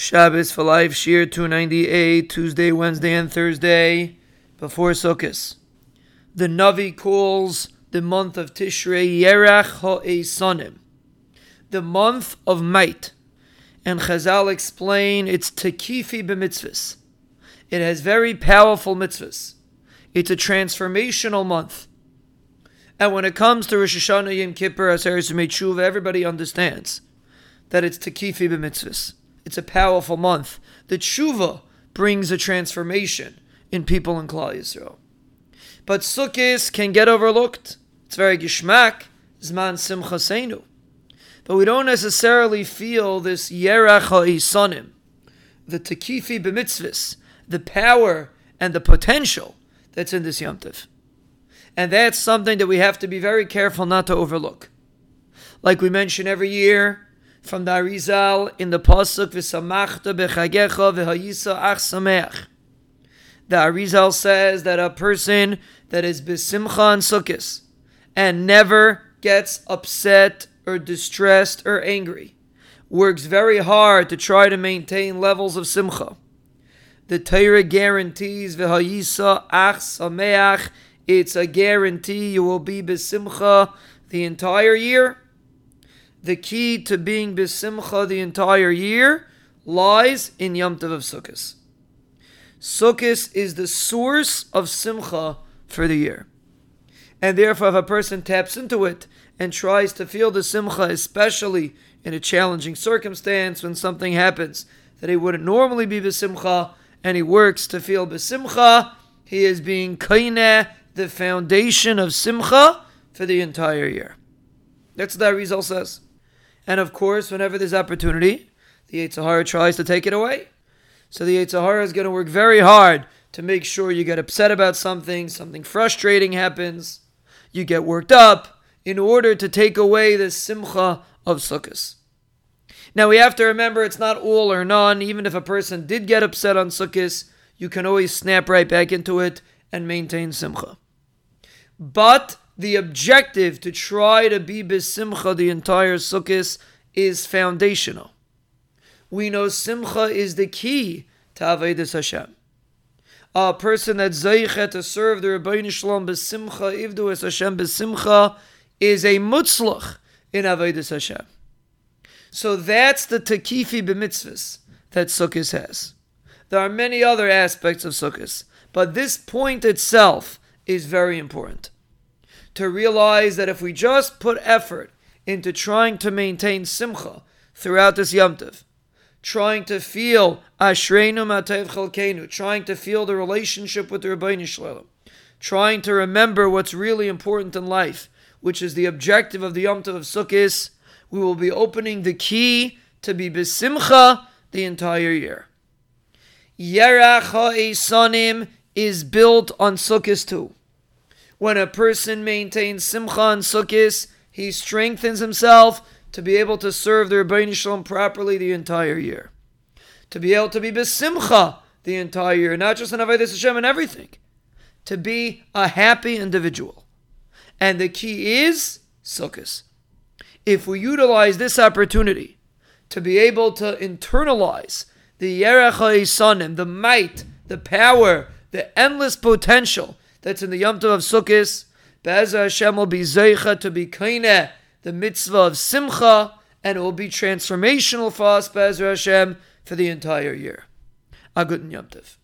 Shabbos for Life, Shiur 298, Tuesday, Wednesday, and Thursday, before Sukkot. The Navi calls the month of Tishrei Yerach Ha'esanim, the month of might. And Chazal explain it's Tekifi b'mitzvahs. It has very powerful mitzvahs. It's a transformational month. And when it comes to Rosh Hashanah Yom Kippur, Tshuva, everybody understands that it's Tekifi b'mitzvahs. It's a powerful month. The tshuva brings a transformation in people in Klal Yisrael. But Sukkot can get overlooked. It's very gishmak, zman simcha seinu. But we don't necessarily feel this yerach ha'isanim, the tekifi b'mitzvahs, the power and the potential that's in this yomtiv. And that's something that we have to be very careful not to overlook. Like we mention every year, from the Arizal in the pasuk v'samachta b'chagecha v'hayisa ach sameach. The Arizal says that a person that is besimcha on sukkis and never gets upset or distressed or angry works very hard to try to maintain levels of simcha. The Torah guarantees v'hayisa ach sameach. It's a guarantee you will be besimcha the entire year the key to being besimcha the entire year lies in Yom Tov of Sukkot. Sukkot is the source of simcha for the year. And therefore, if a person taps into it and tries to feel the simcha, especially in a challenging circumstance when something happens that he wouldn't normally be besimcha, and he works to feel besimcha, he is being kaineh, the foundation of simcha for the entire year. That's what that result says. And of course, whenever there's opportunity, the Yetzer Hara tries to take it away. So the Yetzer Hara is going to work very hard to make sure you get upset about something, something frustrating happens, you get worked up in order to take away the simcha of Sukkot. Now we have to remember it's not all or none. Even if a person did get upset on Sukkot, you can always snap right back into it and maintain simcha. But the objective to try to be besimcha the entire sukkah is foundational. We know simcha is the key to avodas Hashem. A person that's zeichet to serve the Ribono Shel Olam besimcha, ivdu es Hashem besimcha, is a mutzlach in avodas Hashem. So that's the tekifi b'mitzvahs that sukkahs has. There are many other aspects of sukkahs, but this point itself is very important to realize that if we just put effort into trying to maintain simcha throughout this Yom Tov, trying to feel Ashreinu Matev Chalkenu, trying to feel the relationship with the Ribono Shel Olam, trying to remember what's really important in life, which is the objective of the Yom Tov of Sukkot, we will be opening the key to be besimcha the entire year. Yerach ha'esanim is built on Sukkot too. When a person maintains Simcha and Sukkis, he strengthens himself to be able to serve the Ribono Shel Olam properly the entire year. To be able to be besimcha the entire year, not just an Avodah Hashem and everything. To be a happy individual. And the key is Sukkot. If we utilize this opportunity to be able to internalize the Yerech HaIsanim, the might, the power, the endless potential that's in the Yom Tov of Sukkot. Be'ezah Hashem will be Zeicha to be Kaineh, the mitzvah of Simcha, and it will be transformational for us, Be'ezah Hashem, for the entire year. A good Yom Tov.